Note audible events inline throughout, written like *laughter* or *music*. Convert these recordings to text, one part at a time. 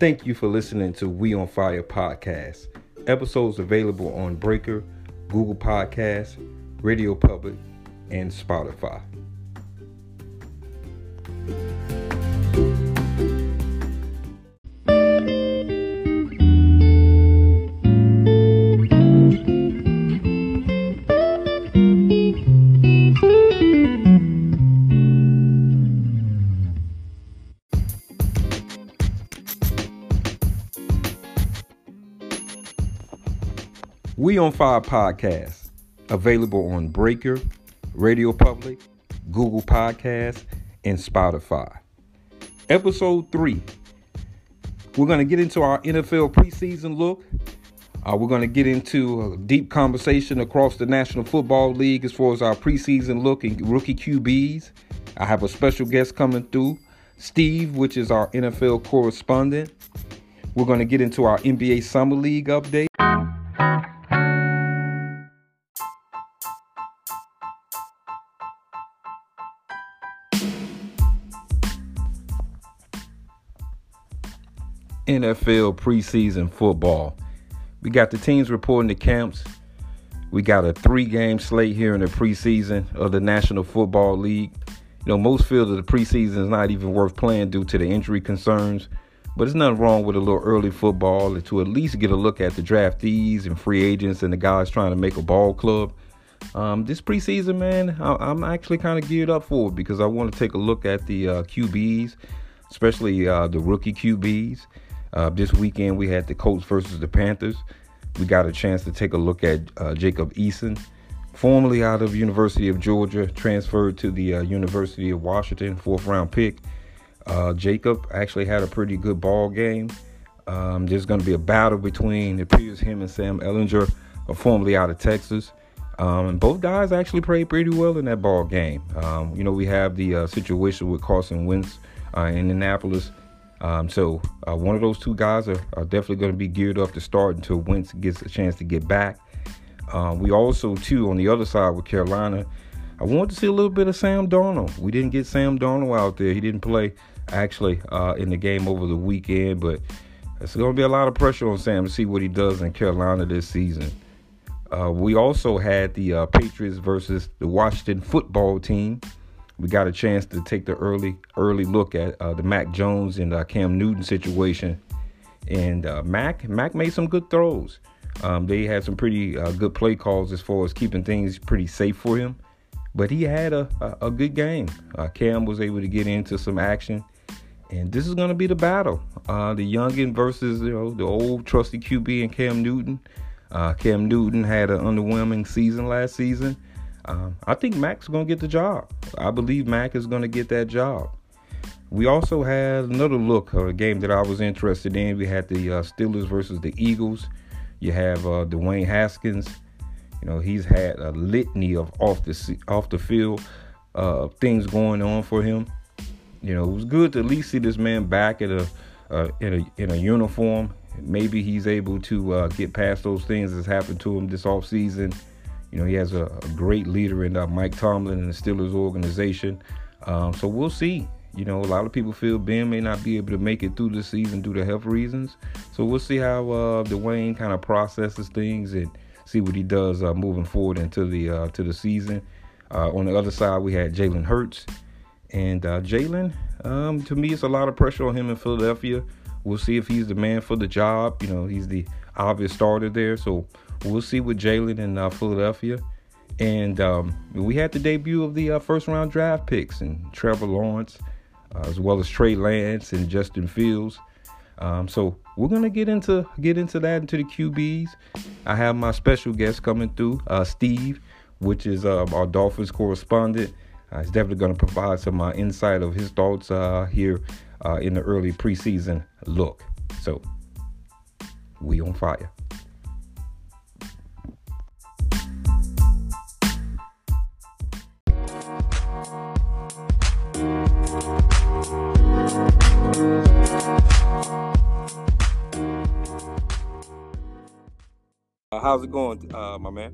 Thank you for listening to We on Fire podcast. Episodes available on Breaker, Google Podcasts, Radio Public, and Spotify. On Fire podcast, available on Breaker, Radio Public, Google Podcasts, and Spotify. Episode three. We're going to get into our NFL preseason look. Uh, we're going to get into a deep conversation across the National Football League as far as our preseason look and rookie QBs. I have a special guest coming through, Steve, which is our NFL correspondent. We're going to get into our NBA Summer League update. NFL preseason football. We got the teams reporting to camps. We got a three game slate here in the preseason of the National Football League. You know, most feel that the preseason is not even worth playing due to the injury concerns, but it's nothing wrong with a little early football to at least get a look at the draftees and free agents and the guys trying to make a ball club. Um, this preseason, man, I, am actually kind of geared up for it because I want to take a look at the uh, QBs, especially uh, the rookie QBs. Uh, this weekend we had the Colts versus the Panthers. We got a chance to take a look at uh, Jacob Eason, formerly out of University of Georgia, transferred to the uh, University of Washington, fourth round pick. Uh, Jacob actually had a pretty good ball game. Um, there's going to be a battle between it appears him and Sam Ehlinger, uh, formerly out of Texas. Um, and both guys actually played pretty well in that ball game. Um, you know, we have the uh, situation with Carson Wentz in Indianapolis um, so uh, one of those two guys are, are definitely going to be geared up to start until Wentz gets a chance to get back. Um, we also, too, on the other side with Carolina, I wanted to see a little bit of Sam Darnold. We didn't get Sam Darnold out there. He didn't play actually uh, in the game over the weekend, but it's going to be a lot of pressure on Sam to see what he does in Carolina this season. Uh, we also had the uh, Patriots versus the Washington football team we got a chance to take the early early look at uh, the Mac Jones and uh, Cam Newton situation. And uh, Mac Mac made some good throws. Um, they had some pretty uh, good play calls as far as keeping things pretty safe for him. But he had a, a, a good game. Uh, Cam was able to get into some action. And this is going to be the battle. Uh, the youngin versus you know the old trusty QB and Cam Newton. Cam Newton had an underwhelming season last season. Um, I think Mac's going to get the job. I believe Mac is going to get that job. We also had another look, a game that I was interested in. We had the uh, Steelers versus the Eagles. You have uh, Dwayne Haskins. You know he's had a litany of off the off the field uh, things going on for him. You know it was good to at least see this man back at a uh, in a in a uniform. Maybe he's able to uh, get past those things that's happened to him this off season you know, he has a, a great leader in uh, Mike Tomlin and the Steelers organization. Um, so we'll see. You know, a lot of people feel Ben may not be able to make it through the season due to health reasons. So we'll see how uh, Dwayne kind of processes things and see what he does uh, moving forward into the uh, to the season. Uh, on the other side, we had Jalen Hurts, and uh, Jalen. Um, to me, it's a lot of pressure on him in Philadelphia. We'll see if he's the man for the job. You know, he's the obvious starter there. So We'll see with Jalen in uh, Philadelphia. And um, we had the debut of the uh, first round draft picks and Trevor Lawrence, uh, as well as Trey Lance and Justin Fields. Um, so we're gonna get into get into that into the QBs. I have my special guest coming through, uh, Steve, which is uh, our Dolphins correspondent. Uh, he's definitely gonna provide some uh, insight of his thoughts uh, here in the early preseason look. So we on fire. How's it going, uh, my man?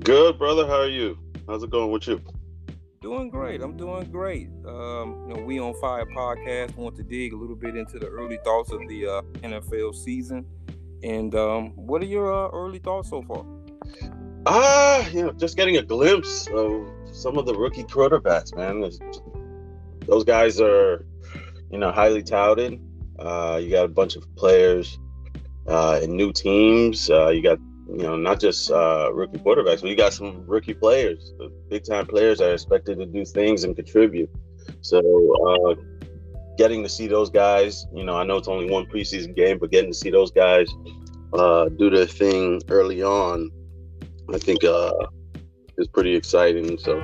Good, brother. How are you? How's it going with you? Doing great. I'm doing great. Um, you know, we on Fire podcast want to dig a little bit into the early thoughts of the uh, NFL season. And um, what are your uh, early thoughts so far? Ah, uh, you know, just getting a glimpse of some of the rookie quarterbacks, man. Those guys are, you know, highly touted. Uh, you got a bunch of players uh, in new teams. Uh, you got you know, not just uh, rookie quarterbacks, but you got some rookie players, big time players that are expected to do things and contribute. So, uh, getting to see those guys, you know, I know it's only one preseason game, but getting to see those guys uh, do their thing early on, I think uh, is pretty exciting. So,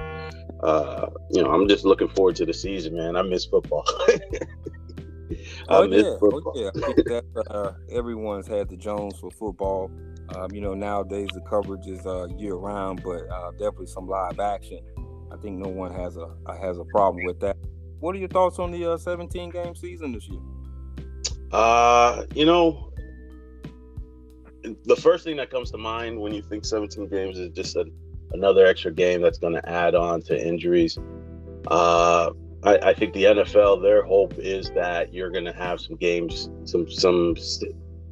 uh, you know, I'm just looking forward to the season, man. I miss football. *laughs* oh, yeah. oh yeah, I think that uh, everyone's had the Jones for football. Um, you know, nowadays the coverage is uh, year round, but uh, definitely some live action. I think no one has a uh, has a problem with that. What are your thoughts on the uh, 17 game season this year? Uh, you know, the first thing that comes to mind when you think 17 games is just a, another extra game that's going to add on to injuries. Uh, I, I, think the NFL, their hope is that you're going to have some games, some some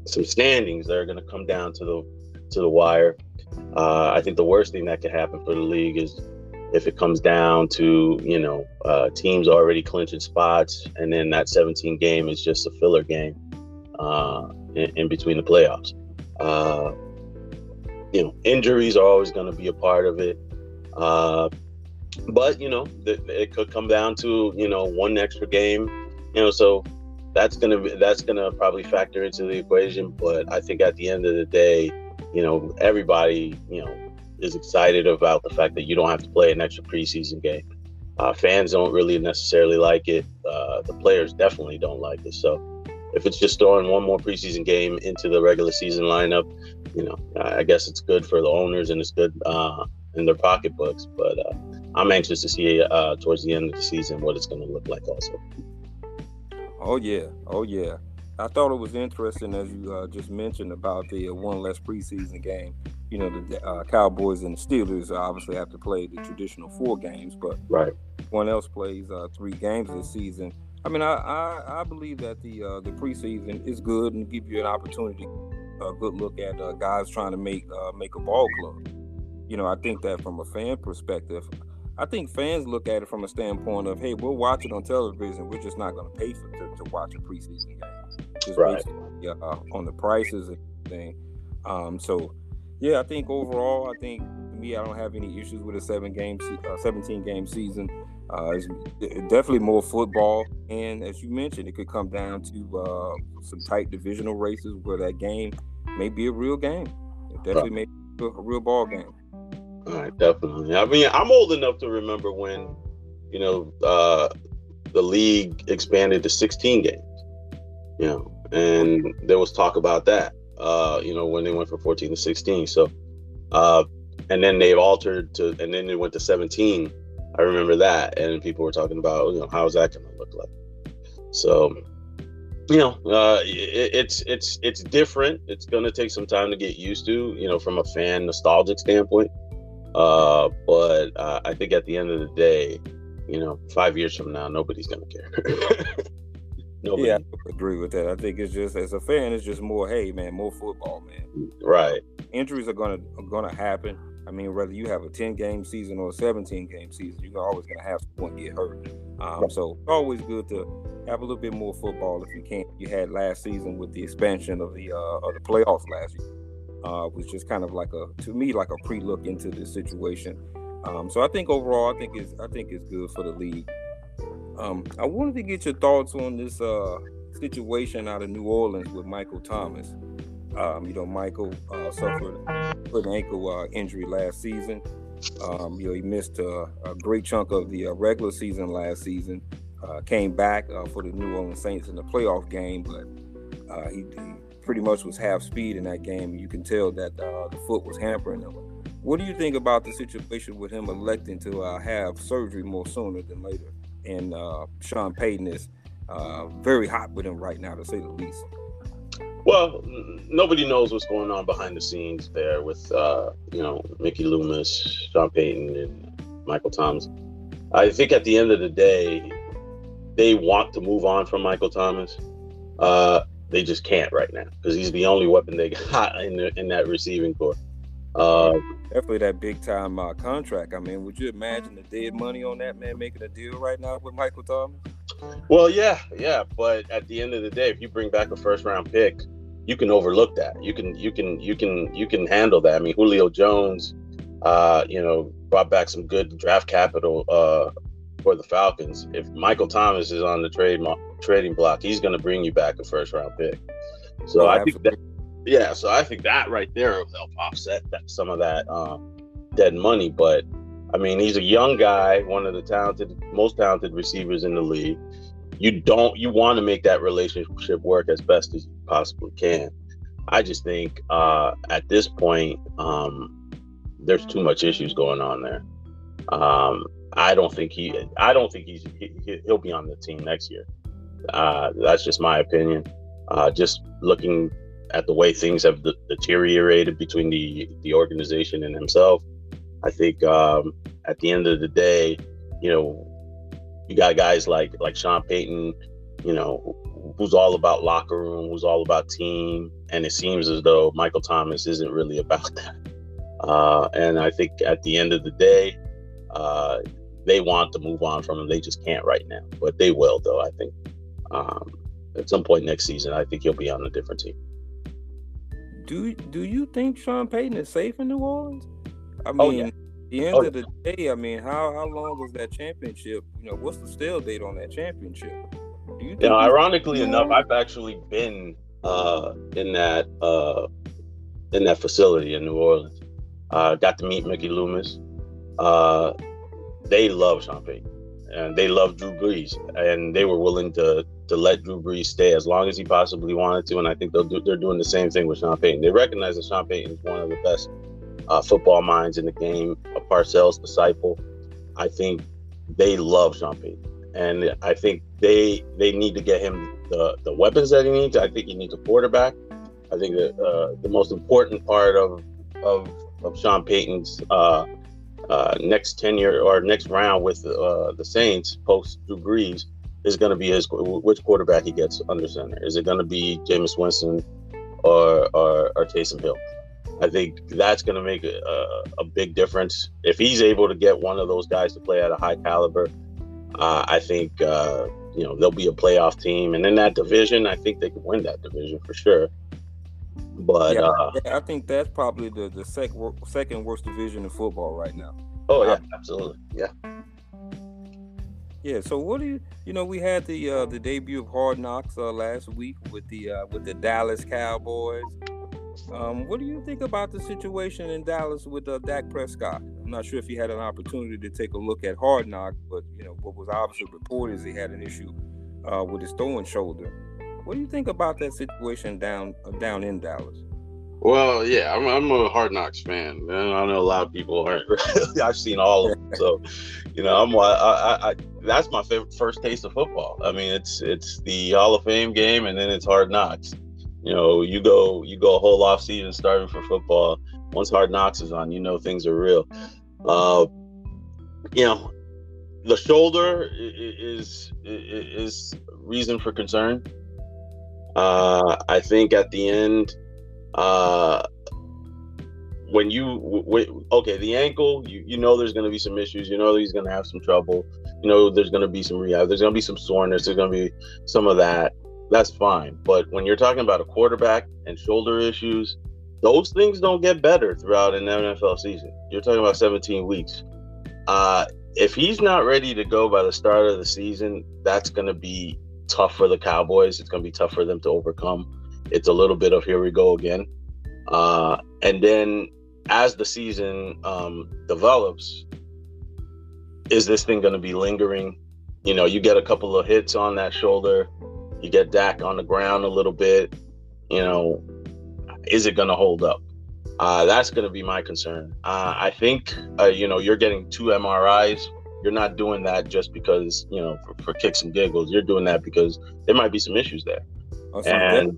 some standings that are going to come down to the to the wire. Uh, I think the worst thing that could happen for the league is if it comes down to you know uh, teams already clinching spots, and then that 17 game is just a filler game uh, in, in, between the playoffs. Uh, you know, injuries are always going to be a part of it, uh, but you know, th- it could come down to you know one extra game. You know, so that's gonna be that's gonna probably factor into the equation. But I think at the end of the day, you know, everybody, you know, is excited about the fact that you don't have to play an extra preseason game. Uh, fans don't really necessarily like it. Uh, the players definitely don't like it. So if it's just throwing one more preseason game into the regular season lineup, you know, I guess it's good for the owners and it's good uh, in their pocketbooks. But uh, I'm anxious to see uh, towards the end of the season what it's going to look like also. Oh yeah, oh yeah. I thought it was interesting as you uh, just mentioned about the uh, one less preseason game. You know, the uh, Cowboys and the Steelers obviously have to play the traditional four games, but right. one else plays uh, three games this season. I mean, I I, I believe that the uh, the preseason is good and give you an opportunity, a good look at uh, guys trying to make make a ball club. You know, I think that from a fan perspective, I think fans look at it from a standpoint of, hey, we'll watch it on television. We're just not going to pay for to, to watch a preseason game, just right. based uh, on the prices and thing. Um, so, yeah, I think overall, I think to me, I don't have any issues with a seven game, uh, 17 game season. Uh, it's definitely more football, and as you mentioned, it could come down to uh, some tight divisional races where that game may be a real game. It definitely right. may be a real ball game. All right, definitely. I mean, I'm old enough to remember when, you know, uh, the league expanded to 16 games. You know, and there was talk about that. Uh, you know, when they went from 14 to 16. So, uh, and then they've altered to, and then they went to 17. I remember that, and people were talking about, you know, how's that going to look like? So, you know, uh, it, it's it's it's different. It's going to take some time to get used to, you know, from a fan nostalgic standpoint. Uh, but uh, I think at the end of the day, you know, five years from now, nobody's gonna care. *laughs* Nobody. Yeah, I agree with that. I think it's just as a fan, it's just more, hey man, more football, man. Right. Injuries are gonna are gonna happen. I mean, whether you have a 10 game season or a 17 game season, you're always gonna have someone get hurt. Um, so it's always good to have a little bit more football if you can. You had last season with the expansion of the uh, of the playoffs last year uh, was just kind of like a to me like a pre-look into the situation. Um, so I think overall, I think it's I think it's good for the league. Um, I wanted to get your thoughts on this uh, situation out of New Orleans with Michael Thomas. Um, you know, Michael uh, suffered an ankle uh, injury last season. Um, you know, he missed a, a great chunk of the uh, regular season last season. Uh, came back uh, for the New Orleans Saints in the playoff game, but he, he pretty much was half speed in that game. You can tell that uh, the foot was hampering him. What do you think about the situation with him electing to uh, have surgery more sooner than later? And uh, Sean Payton is uh, very hot with him right now, to say the least. Well, nobody knows what's going on behind the scenes there with uh, you know Mickey Loomis, Sean Payton, and Michael Thomas. I think at the end of the day, they want to move on from Michael Thomas. Uh, they just can't right now because he's the only weapon they *laughs* got in the, in that receiving corps. Uh, Definitely that big time uh, contract. I mean, would you imagine the dead money on that man making a deal right now with Michael Thomas? Well, yeah, yeah, but at the end of the day, if you bring back a first round pick, you can overlook that. You can, you can, you can, you can handle that. I mean, Julio Jones, uh, you know, brought back some good draft capital uh, for the Falcons. If Michael Thomas is on the trade trading block, he's going to bring you back a first round pick. So oh, I think that, yeah, so I think that right there will help offset that, some of that um, dead money. But I mean, he's a young guy, one of the talented, most talented receivers in the league. You don't, you want to make that relationship work as best as you possibly can. I just think uh, at this point, um, there's too much issues going on there. Um, I don't think he. I don't think he's. He, will be on the team next year. Uh, that's just my opinion. Uh, just looking at the way things have deteriorated between the the organization and himself, I think um, at the end of the day, you know, you got guys like like Sean Payton, you know, who's all about locker room, who's all about team, and it seems as though Michael Thomas isn't really *laughs* about that. Uh, and I think at the end of the day, uh, they want to move on from him. They just can't right now, but they will, though. I think um, at some point next season, I think he'll be on a different team. Do Do you think Sean Payton is safe in New Orleans? I oh, mean, oh, yeah. the end oh, of the day, I mean, how how long was that championship? You know, what's the stale date on that championship? Do you? Know, ironically enough, I've actually been uh, in that uh, in that facility in New Orleans. Uh, got to meet Mickey Loomis. Uh, they love Sean Payton and they love Drew Brees, and they were willing to to let Drew Brees stay as long as he possibly wanted to. And I think they'll do, they're doing the same thing with Sean Payton. They recognize that Sean Payton is one of the best uh, football minds in the game, a Parcells disciple. I think they love Sean Payton, and I think they they need to get him the the weapons that he needs. I think he needs a quarterback. I think that uh, the most important part of of of Sean Payton's uh, uh, next tenure or next round with uh, the Saints post Drew Brees is going to be his which quarterback he gets under center. Is it going to be Jameis Winston or, or or Taysom Hill? I think that's going to make a, a, big difference if he's able to get one of those guys to play at a high caliber. Uh, I think uh, you know they'll be a playoff team, and in that division, I think they can win that division for sure. But yeah, uh, I think that's probably the the second second worst division in football right now. Oh yeah, absolutely, yeah. Yeah. So what do you you know we had the uh, the debut of Hard Knocks uh, last week with the uh, with the Dallas Cowboys. Um, what do you think about the situation in Dallas with uh, Dak Prescott? I'm not sure if he had an opportunity to take a look at Hard Knocks, but you know what was obviously reported is he had an issue uh, with his throwing shoulder. What do you think about that situation down uh, down in Dallas? Well, yeah, I'm, I'm a Hard Knocks fan. And I know a lot of people aren't. *laughs* I've seen all of them, so you know, I'm. I, I, I, that's my favorite first taste of football. I mean, it's it's the Hall of Fame game, and then it's Hard Knocks. You know, you go you go a whole off season starting for football. Once Hard Knocks is on, you know things are real. Uh, you know, the shoulder is is reason for concern. Uh, I think at the end, uh, when you w- okay, the ankle, you, you know there's going to be some issues. You know he's going to have some trouble. You know there's going to be some rehab. There's going to be some soreness. There's going to be some of that. That's fine. But when you're talking about a quarterback and shoulder issues, those things don't get better throughout an NFL season. You're talking about 17 weeks. Uh, if he's not ready to go by the start of the season, that's going to be tough for the Cowboys. It's going to be tough for them to overcome. It's a little bit of here we go again. Uh, and then as the season um, develops, is this thing going to be lingering? You know, you get a couple of hits on that shoulder, you get Dak on the ground a little bit. You know, is it going to hold up? Uh, that's going to be my concern. Uh, I think, uh, you know, you're getting two MRIs you're not doing that just because you know for, for kicks and giggles. You're doing that because there might be some issues there. Oh, and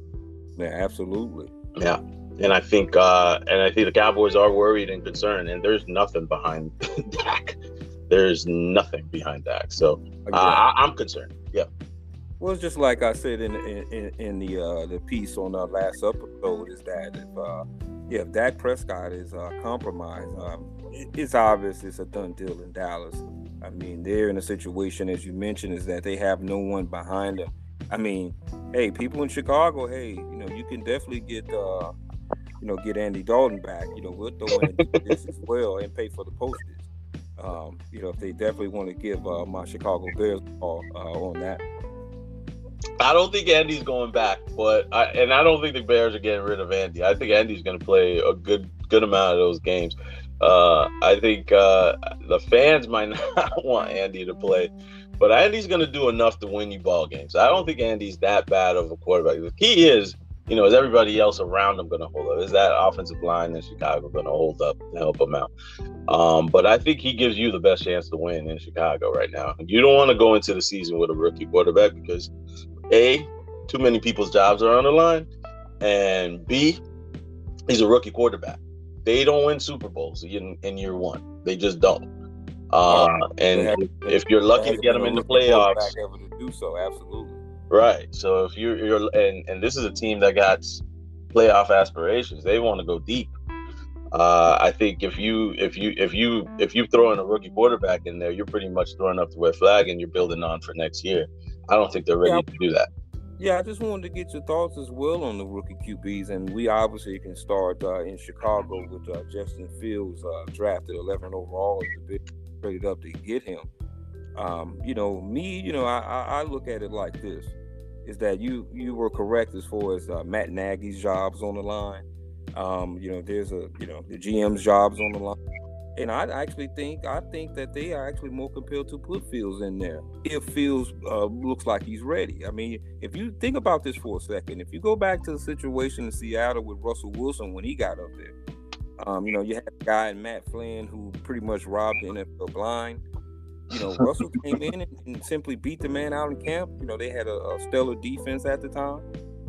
yeah, absolutely. Yeah, and I think uh, and I think the Cowboys are worried and concerned, and there's nothing behind *laughs* Dak. There's nothing behind Dak, so uh, I, I'm concerned. Yeah. Well, it's just like I said in in, in the uh, the piece on our last episode is that if uh, yeah, if Dak Prescott is uh, compromised, um, it's obvious it's a done deal in Dallas. I mean, they're in a situation, as you mentioned, is that they have no one behind them. I mean, hey, people in Chicago, hey, you know, you can definitely get, uh, you know, get Andy Dalton back. You know, we'll throw in this as well and pay for the postage. Um, you know, if they definitely want to give uh, my Chicago Bears call uh, on that. I don't think Andy's going back, but I, and I don't think the Bears are getting rid of Andy. I think Andy's going to play a good good amount of those games. Uh, I think uh, the fans might *laughs* not want Andy to play, but Andy's going to do enough to win you ball games. I don't think Andy's that bad of a quarterback. The key is, you know, is everybody else around him going to hold up? Is that offensive line in Chicago going to hold up to help him out? Um, but I think he gives you the best chance to win in Chicago right now. You don't want to go into the season with a rookie quarterback because a, too many people's jobs are on the line, and B, he's a rookie quarterback. They don't win Super Bowls in, in year one. They just don't. Uh, and have, if you're lucky to get them in the playoffs, ever to do so, absolutely. Right. So if you're, you're and and this is a team that got playoff aspirations. They want to go deep. Uh, I think if you if you if you if you throw in a rookie quarterback in there, you're pretty much throwing up the red flag and you're building on for next year. I don't think they're ready yeah, to do that. Yeah, I just wanted to get your thoughts as well on the rookie QBs, and we obviously can start uh, in Chicago with uh, Justin Fields, uh, drafted 11 overall, the traded up to get him. Um, you know, me, you know, I, I, look at it like this: is that you you were correct as far as uh, Matt Nagy's jobs on the line. Um, you know, there's a you know the GM's jobs on the line and I actually think I think that they are actually more compelled to put Fields in there if Fields uh, looks like he's ready. I mean, if you think about this for a second, if you go back to the situation in Seattle with Russell Wilson when he got up there, um, you know, you had a guy in Matt Flynn who pretty much robbed the NFL blind. You know, Russell came in and, and, simply beat the man out in camp. You know, they had a, a stellar defense at the time.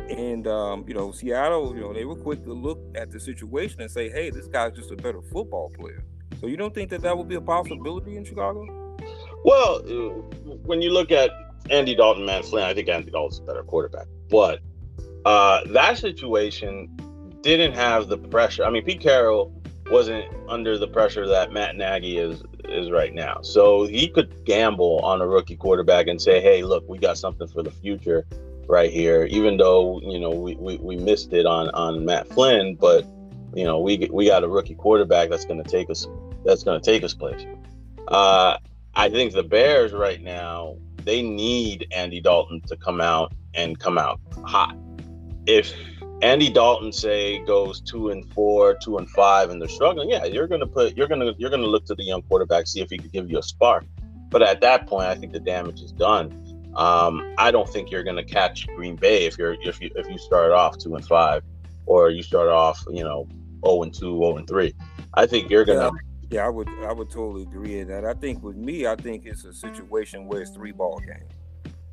And um, you know, Seattle, you know, they were quick to look at the situation and say, "Hey, this guy's just a better football player." So you don't think that that would be a possibility in Chicago? Well, when you look at Andy Dalton, Matt Flynn, I think Andy Dalton's a better quarterback. But uh, that situation didn't have the pressure. I mean, Pete Carroll wasn't under the pressure that Matt Nagy is is right now. So he could gamble on a rookie quarterback and say, "Hey, look, we got something for the future right here." Even though you know we, we, we missed it on on Matt Flynn, but you know, we we got a rookie quarterback that's going to take us that's going to take us place. Uh, I think the Bears right now they need Andy Dalton to come out and come out hot. If Andy Dalton say goes two and four, two and five, and they're struggling, yeah, you're gonna put you're gonna you're gonna look to the young quarterback see if he could give you a spark. But at that point, I think the damage is done. Um, I don't think you're gonna catch Green Bay if you're if you if you start off two and five, or you start off you know 0 and 2, 0 and 3. I think you're gonna. Yeah, I would I would totally agree in that. I think with me, I think it's a situation where it's three ball games.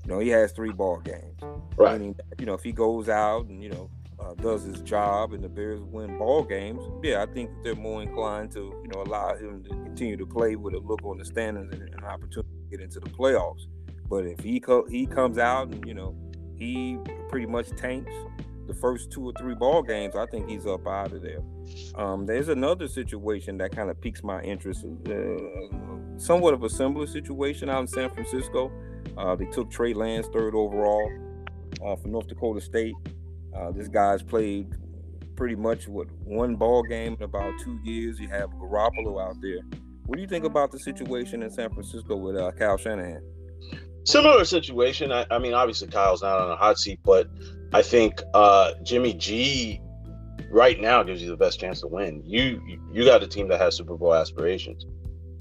You know, he has three ball games. Right. Meaning, you know, if he goes out and you know uh, does his job and the Bears win ball games, yeah, I think that they're more inclined to you know allow him to continue to play with a look on the standings and an opportunity to get into the playoffs. But if he co- he comes out and you know he pretty much tanks the first two or three ball games, I think he's up out of there. Um, there's another situation that kind of piques my interest. Uh, somewhat of a similar situation out in San Francisco. Uh, they took Trey Lance third overall uh, for North Dakota State. Uh, this guy's played pretty much what one ball game in about two years. You have Garoppolo out there. What do you think about the situation in San Francisco with uh, Kyle Shanahan? Similar situation. I, I mean, obviously Kyle's not on a hot seat, but I think uh, Jimmy G right now gives you the best chance to win. You you got a team that has Super Bowl aspirations.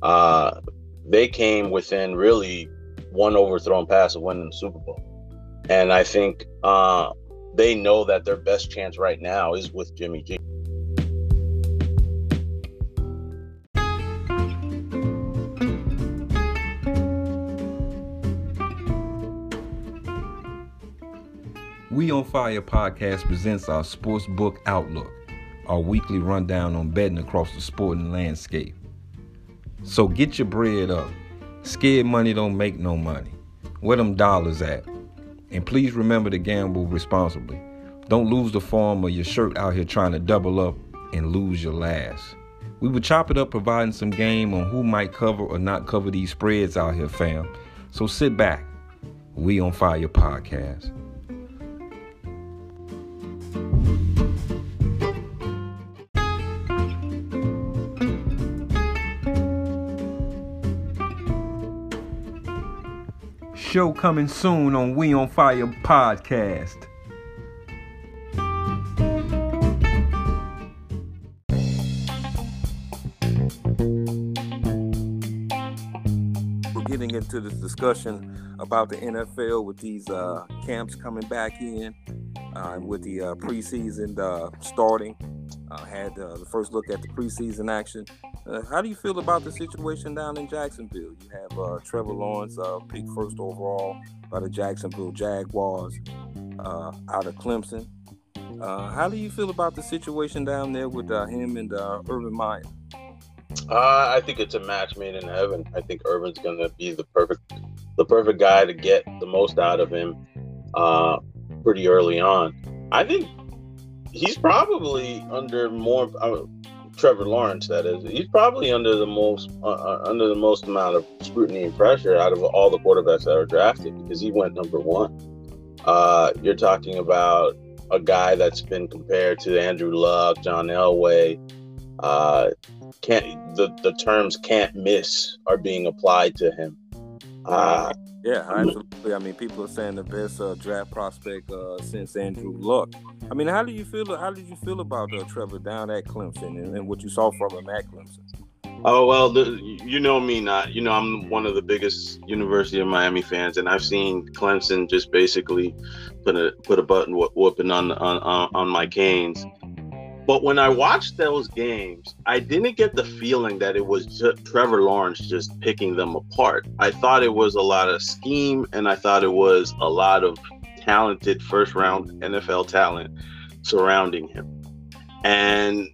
Uh, they came within really one overthrown pass of winning the Super Bowl, and I think uh, they know that their best chance right now is with Jimmy G. We on Fire podcast presents our sports book outlook, our weekly rundown on betting across the sporting landscape. So get your bread up. Scared money don't make no money. Where them dollars at? And please remember to gamble responsibly. Don't lose the form of your shirt out here trying to double up and lose your last. We will chop it up providing some game on who might cover or not cover these spreads out here, fam. So sit back. We on Fire Podcast. Show coming soon on We on Fire Podcast. We're getting into this discussion about the NFL with these uh, camps coming back in, uh, with the uh, preseason uh, starting. Uh, had uh, the first look at the preseason action. Uh, how do you feel about the situation down in Jacksonville? You have uh, Trevor Lawrence uh, picked first overall by the Jacksonville Jaguars uh, out of Clemson. Uh, how do you feel about the situation down there with uh, him and Urban Meyer? I think it's a match made in heaven. I think Urban's going to be the perfect, the perfect guy to get the most out of him pretty early on. I think he's probably under more. Trevor Lawrence, that is, he's probably under the most uh, uh, under the most amount of scrutiny and pressure out of all the quarterbacks that are drafted because he went number one. Uh, you're talking about a guy that's been compared to Andrew Luck, John Elway. Uh, can't the, the terms can't miss are being applied to him. Uh, yeah, absolutely. I mean, people are saying the best uh, draft prospect uh, since Andrew Luck. I mean, how do you feel? How did you feel about uh, Trevor down at Clemson and, and, what you saw from him at Clemson? Oh well, the, you know me not. You know I'm one of the biggest University of Miami fans, and I've seen Clemson just basically put a put a button whooping on on on my canes but when I watched those games, I didn't get the feeling that it was just Trevor Lawrence just picking them apart. I thought it was a lot of scheme and I thought it was a lot of talented first round NFL talent surrounding him. And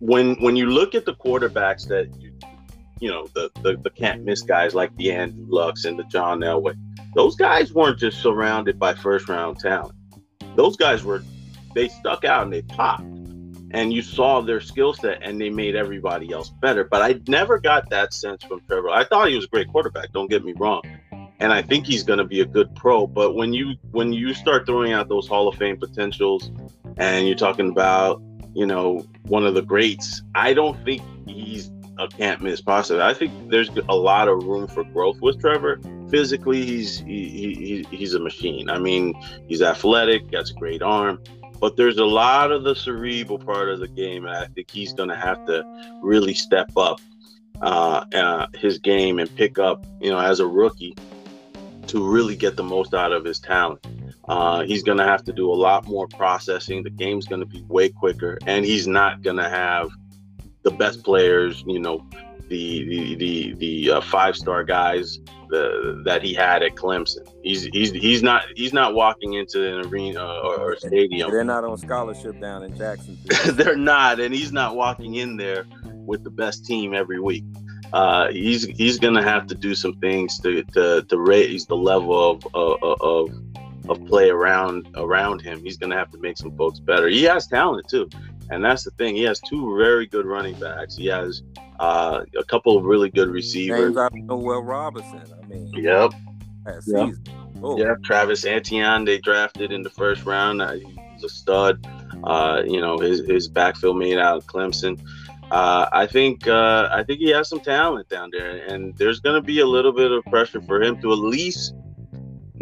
when when you look at the quarterbacks that you you know the the, the can't miss guys like the Andrew Lucks and the John Elway, those guys weren't just surrounded by first round talent. Those guys were they stuck out and they popped and you saw their skill set and they made everybody else better. But I never got that sense from Trevor. I thought he was a great quarterback, don't get me wrong. And I think he's going to be a good pro, but when you when you start throwing out those Hall of Fame potentials and you're talking about, you know, one of the greats, I don't think he's a can't miss possible. I think there's a lot of room for growth with Trevor. Physically, he's he, he, he's a machine. I mean, he's athletic, got a great arm but there's a lot of the cerebral part of the game, and I think he's going to have to really step up uh, uh, his game and pick up, you know, as a rookie to really get the most out of his talent. Uh, he's going to have to do a lot more processing. The game's going to be way quicker, and he's not going to have the best players, you know, the the the, the uh, five star guys the, that he had at Clemson. He's he's he's not he's not walking into an arena or, or stadium. They're not on scholarship down in Jackson. *laughs* They're not, and he's not walking in there with the best team every week. Uh, he's he's gonna have to do some things to to, to raise the level of, of of of play around around him. He's gonna have to make some folks better. He has talent too. And that's the thing. He has two very good running backs. He has uh, a couple of really good receivers. Names Noel Robinson. I mean, yep. Yep. Oh. Yeah, Travis Etienne, they drafted in the first round. Uh, he's a stud. Uh, you know, his his backfield made out of Clemson. Uh, I think uh, I think he has some talent down there, and there's going to be a little bit of pressure for him to at least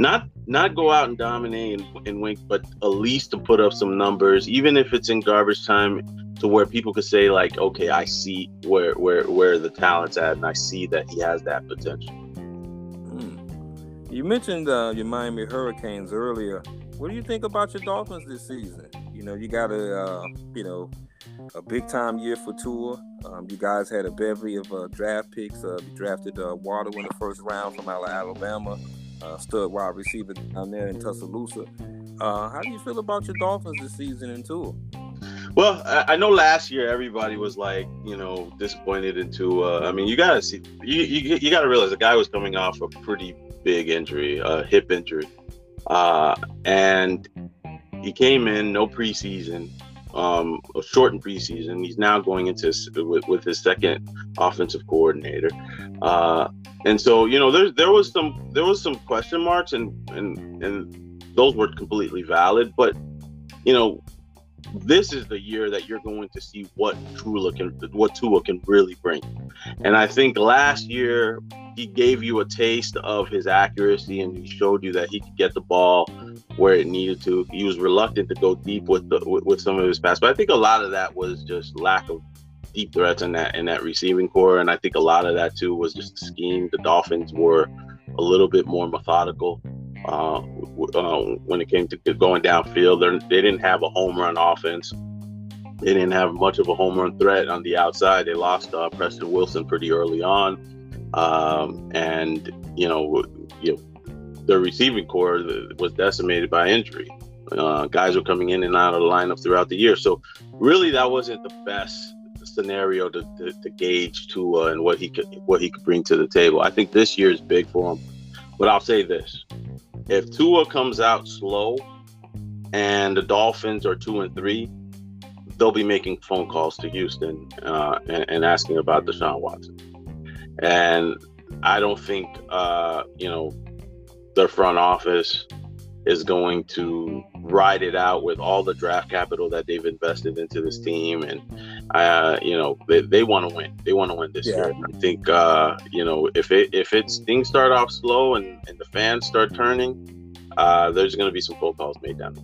not not go out and dominate and, and wink, but at least to put up some numbers, even if it's in garbage time, to where people could say like, okay, I see where where where the talent's at, and I see that he has that potential. Hmm. You mentioned uh, your Miami Hurricanes earlier. What do you think about your Dolphins this season? You know, you got a uh, you know a big time year for Tua. Um, you guys had a bevy of uh, draft picks. Uh, you drafted uh, in the first round from Alabama uh, stud wide receiver down there in Tuscaloosa. Uh, how do you feel about your Dolphins this season in Tua? Well, I, I, know last year everybody was like, you know, disappointed into. I mean, you gotta see, you, you you gotta realize the guy was coming off a pretty big injury, a hip injury, uh, and he came in no preseason, um, a shortened preseason. He's now going into with, with his second offensive coordinator, uh, and so you know, there there was some there was some question marks, and and and those were completely valid, but you know this is the year that you're going to see what Tua can what Tua can really bring. And I think last year he gave you a taste of his accuracy and he showed you that he could get the ball where it needed to. He was reluctant to go deep with the with, with some of his passes, but I think a lot of that was just lack of deep threats in that in that receiving core. And I think a lot of that too was just the scheme. The Dolphins were a little bit more methodical uh, uh, when it came to going downfield. They did not have a home run offense. They didn't have much of a home run threat on the outside. They lost uh, Preston Wilson pretty early on, um, and you know, you know, the receiving core was decimated by injury. Uh, guys were coming in and out of the lineup throughout the year, so really that wasn't the best scenario to, to, to gauge Tua and what he could what he could bring to the table. I think this year is big for him, but I'll say this: if Tua comes out slow and the Dolphins are two and three, they'll be making phone calls to Houston uh, and, and, asking about Deshaun Watson. And I don't think, uh, you know, the front office is going to ride it out with all the draft capital that they've invested into this team. And, uh, you know, they, they want to win. They want to win this yeah. year. I think, uh, you know, if it if it's things start off slow and, and the fans start turning, uh, there's going to be some phone calls made down the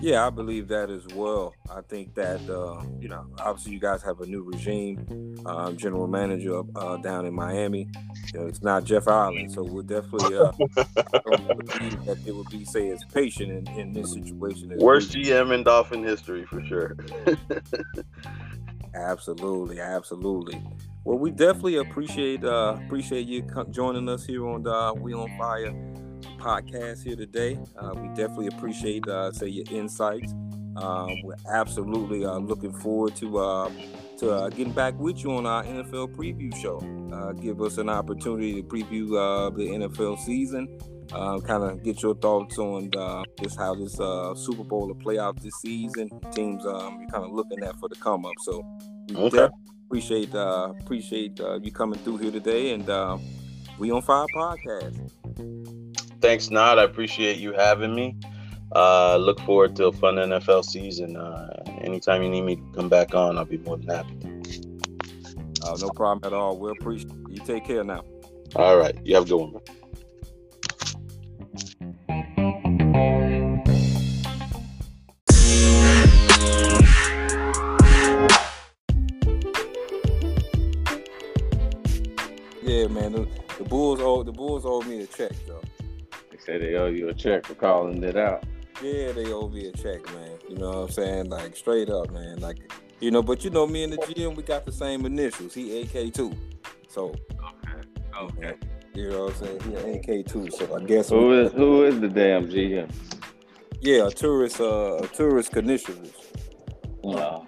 yeah, I believe that as well. I think that uh, you know, obviously, you guys have a new regime, um, general manager uh, down in Miami. You know, it's not Jeff Ireland, so we're definitely uh, *laughs* believe that it would be say as patient in, in this situation. Worst we, GM in Dolphin history for sure. *laughs* absolutely, absolutely. Well, we definitely appreciate uh, appreciate you joining us here on the We on Fire podcast here today. Uh, we definitely appreciate, uh, say, your insights. Um, we're absolutely uh, looking forward to uh, to uh, getting back with you on our NFL preview show. Uh, give us an opportunity to preview the NFL season. kind of get your thoughts on just how this Super Bowl will play out this season. Teams um, you're kind of looking at for the come up. So we okay. appreciate appreciate you coming through here today, and we on Fire Podcast thanks, Nod. I appreciate you having me. Uh, look forward to a fun NFL season. Uh, anytime you need me to come back on, I'll be more than happy. Uh, no problem at all. We appreciate you. Take care now. All right. You have a good one. Yeah, man. The, the Bulls owe the Bulls owe me a check though say they owe you a check for calling it out. Yeah, they owe me a check, man. You know what I'm saying? Like straight up, man. Like you know, but you know, me and the GM, we got the same initials. He AK two, so okay, okay. You know what I'm saying? He AK two, so I guess who is who is the damn GM? Yeah, Arturas, uh, Arturas initials. Wow.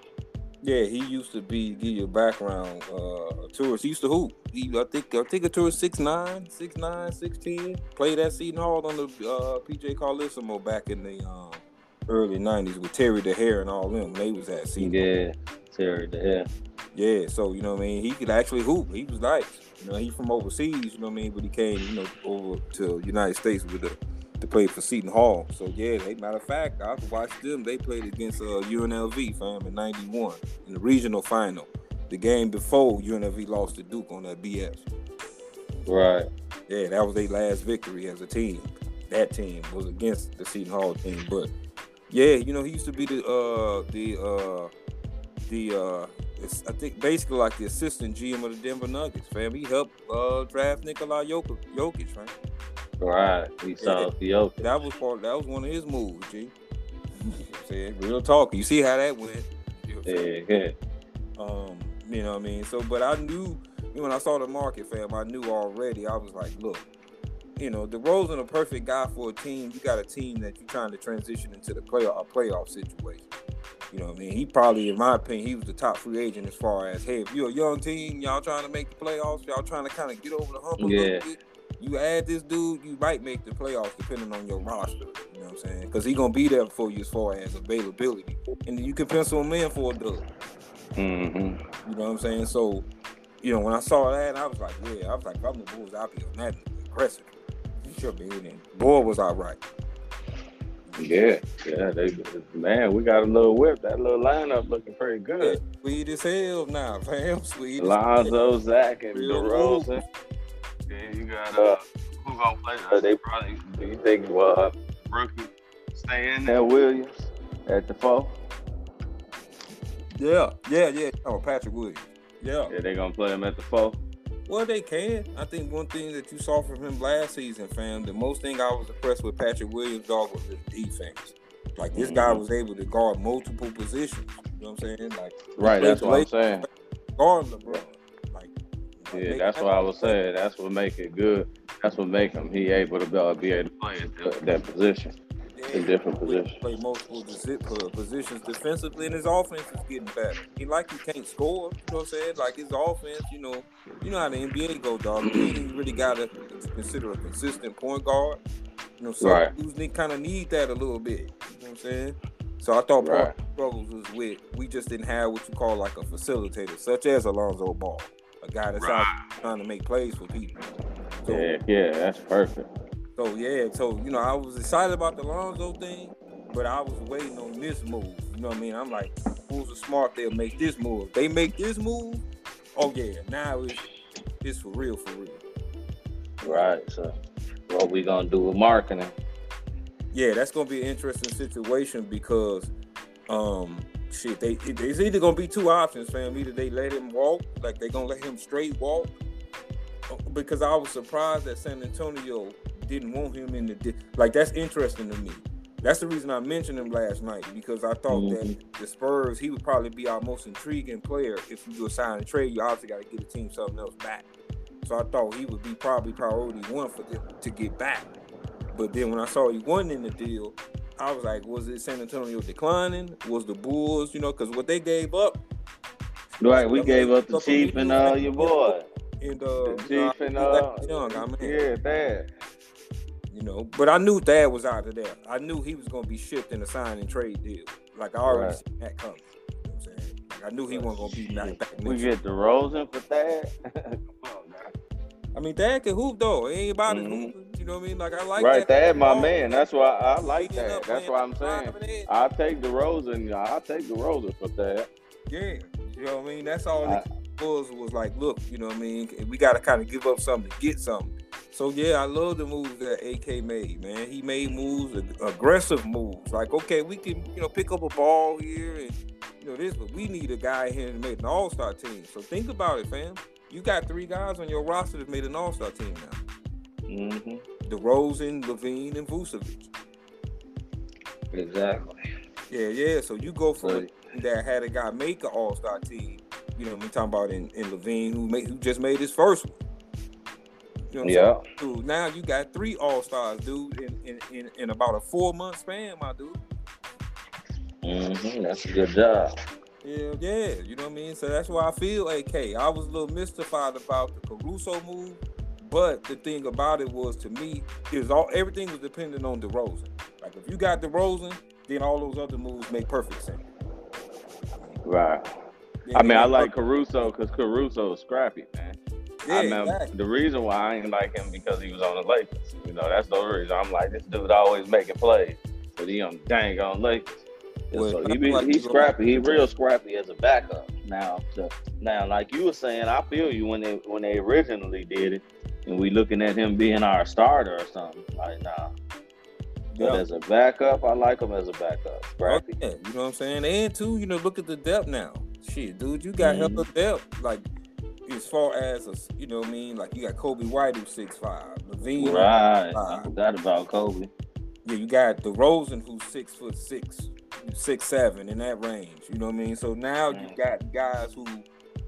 Yeah, he used to be give you a background. Uh, Arturas. He used to hoop. He, I think I think Arturas six nine, six nine, six ten. Played at Seton Hall on the uh, PJ Carlesimo back in the um, early nineties with Terry Dehere and all them. They was at Seton. Yeah, Terry Dehere. Yeah, so you know what I mean. He could actually hoop. He was nice. You know, he from overseas. You know what I mean. But he came, you know, over to United States with the to play for Seton Hall. So yeah, they matter of fact, I watched them. They played against uh, UNLV fam in '91 in the regional final. The game before UNLV lost to Duke on that BS. Right. Yeah, that was their last victory as a team. That team was against the Seton Hall team, but yeah, you know he used to be the uh the uh the uh I think basically like the assistant GM of the Denver Nuggets, fam. He helped uh, draft Nikola Jokic, Jokic, right? Right. We saw yeah, That was part. That was one of his moves, G. saying real talk. You see how that went. You know yeah, yeah. Um, you know what I mean. So, but I knew when I saw the market, fam. I knew already. I was like, look, you know, DeRozan a perfect guy for a team. You got a team that you're trying to transition into the playoff a playoff situation. You know what I mean? He probably, in my opinion, he was the top free agent as far as, hey, if you're a young team, y'all trying to make the playoffs, y'all trying to kind of get over the hump a Yeah. little bit. You add this dude, you might make the playoffs depending on your roster. You know what I'm saying? Because he gonna be there for you as far as availability, and you can pencil him in for a dub. Mm-hmm. You know what I'm saying? So, you know, when I saw that, I was like, yeah, I was like, if I'm the Bulls, I'll be on that aggressive. He should be in there. Boy was all right. Yeah, yeah. They man, we got a little whip. That little lineup looking pretty Yeah, good. sweet as hell now, fam. *laughs* Sweet as. Lonzo, Zach, and DeRozan. Then you got uh, who gonna play? Uh, they probably. Do you think uh, rookie stay in there? Williams at the four. Yeah, yeah, yeah. Oh, Patrick Williams. Yeah. Yeah, they gonna play him at the four. Well, they can. I think one thing that you saw from him last season, fam, the most thing I was impressed with Patrick Williams, dog, was his defense. Like this guy Mhm. was able to guard multiple positions. You know what I'm saying? Like Right, that's what I'm the saying. guard LeBron. Like Yeah, that's what I was saying. That's what make it good. That's what make him he able to go be able to play at that- that position, in different He positions. Play multiple uh, positions defensively, and his offense is getting better. He like he can't score. You know what I'm saying? Like his offense, you know, you know how the NBA go, dog. You ain't really got to consider a consistent point guard. You know, some Right. dudes need kind of need that a little bit. You know what I'm saying? So I thought part Right. of the struggles was with we just didn't have what you call like a facilitator, such as Alonzo Ball, a guy that's out trying to make plays for people. So, Yeah, yeah, that's perfect. so yeah, so you know, I was excited about the Lonzo thing, but I was waiting on this move. You know what I mean? I'm like, who's a smart? They'll make this move. They make this move. Oh yeah, now it's it's for real, for real. Right. So, what we gonna do with Markkanen? Yeah, that's gonna be an interesting situation because, um, shit, they it's either gonna be two options, fam. Either they let him walk, like they gonna let him straight walk, because I was surprised that San Antonio didn't want him in the like. That's interesting to me. That's the reason I mentioned him last night because I thought that mm-hmm. the Spurs he would probably be our most intriguing player if you do a sign and trade. You obviously got to give the team something else back. So I thought he would be probably priority one for them to get back. But then when I saw he wasn't in the deal, I was like, was it San Antonio declining? Was the Bulls, you know, because what they gave up Right, we gave up the chief and uh your boy. and uh, The you know, chief and uh young, I mean, yeah, that. you know, but I knew Thad was out of there. I knew he was going to be shipped in a sign and trade deal. Like I already Right. seen that coming. You know I'm saying? Like I knew he wasn't going to be knocked back. We get DeRozan for that. *laughs* Come on, man. I mean, Thad can hoop though. It ain't about Mhm. Know what I mean? Like I like right, that. that my Ball, man. That's why I like that. That's why I'm saying. I'll take DeRozan. I'll take DeRozan for that. Yeah, you know what I mean. That's all I- it was. Was like, look, you know what I mean. We got to kind of give up something to get something. So yeah, I love the moves that AK made, man. He made moves, aggressive moves. Like, okay, we can, you know, pick up a ball here and you know this, but we need a guy here to make an All Star team. So think about it, fam. You got three guys on your roster that made an All Star team now: Mm-hmm. DeRozan, LaVine, and Vucevic. Exactly. Yeah, yeah. So you go for team that had a guy make an All Star team. You know, we talking about in, in LaVine, who made, who just made his first one. You know what I'm Yeah. Dude, now you got three All Stars, dude, in, in, in, in about a four month span, my dude. Mm-hmm. That's a good job. Yeah, yeah. You know what I mean? So that's why I feel AK. I was a little mystified about the Caruso move, but the thing about it was to me, is all everything was dependent on DeRozan. Like if you got DeRozan, then all those other moves make perfect sense. Right. Yeah, I mean, I like perfect- Caruso because Caruso is scrappy, man. Yeah, I remember exactly. the reason why I didn't like him because he was on the Lakers. You know, that's the reason. I'm like, this dude always making plays, but he on dang on Lakers. Well, so he be, like he's he's scrappy. He real scrappy as a backup. Now, to, now, like you were saying, I feel you when they when they originally did it, and we looking at him being our starter or something. Like, nah. But Yeah. as a backup, I like him as a backup. Oh, Scrappy. yeah, you know what I'm saying? And two, you know, look at the depth now. Shit, dude, you got hella Mhm. depth. Like as far as a, you know what I mean, like you got Coby White who's six five, LaVine, Right. I forgot about Kobe. yeah, you got DeRozan who's six foot six, six seven in that range. You know what I mean? So now you Mm. got guys who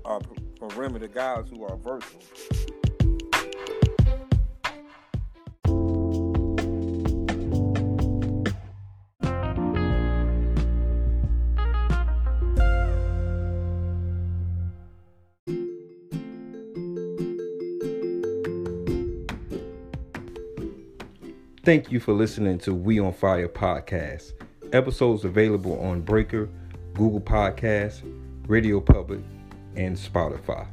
are per- perimeter guys who are versatile. Thank you for listening to We on Fire podcast. Episodes available on Breaker, Google Podcasts, Radio Public, and Spotify.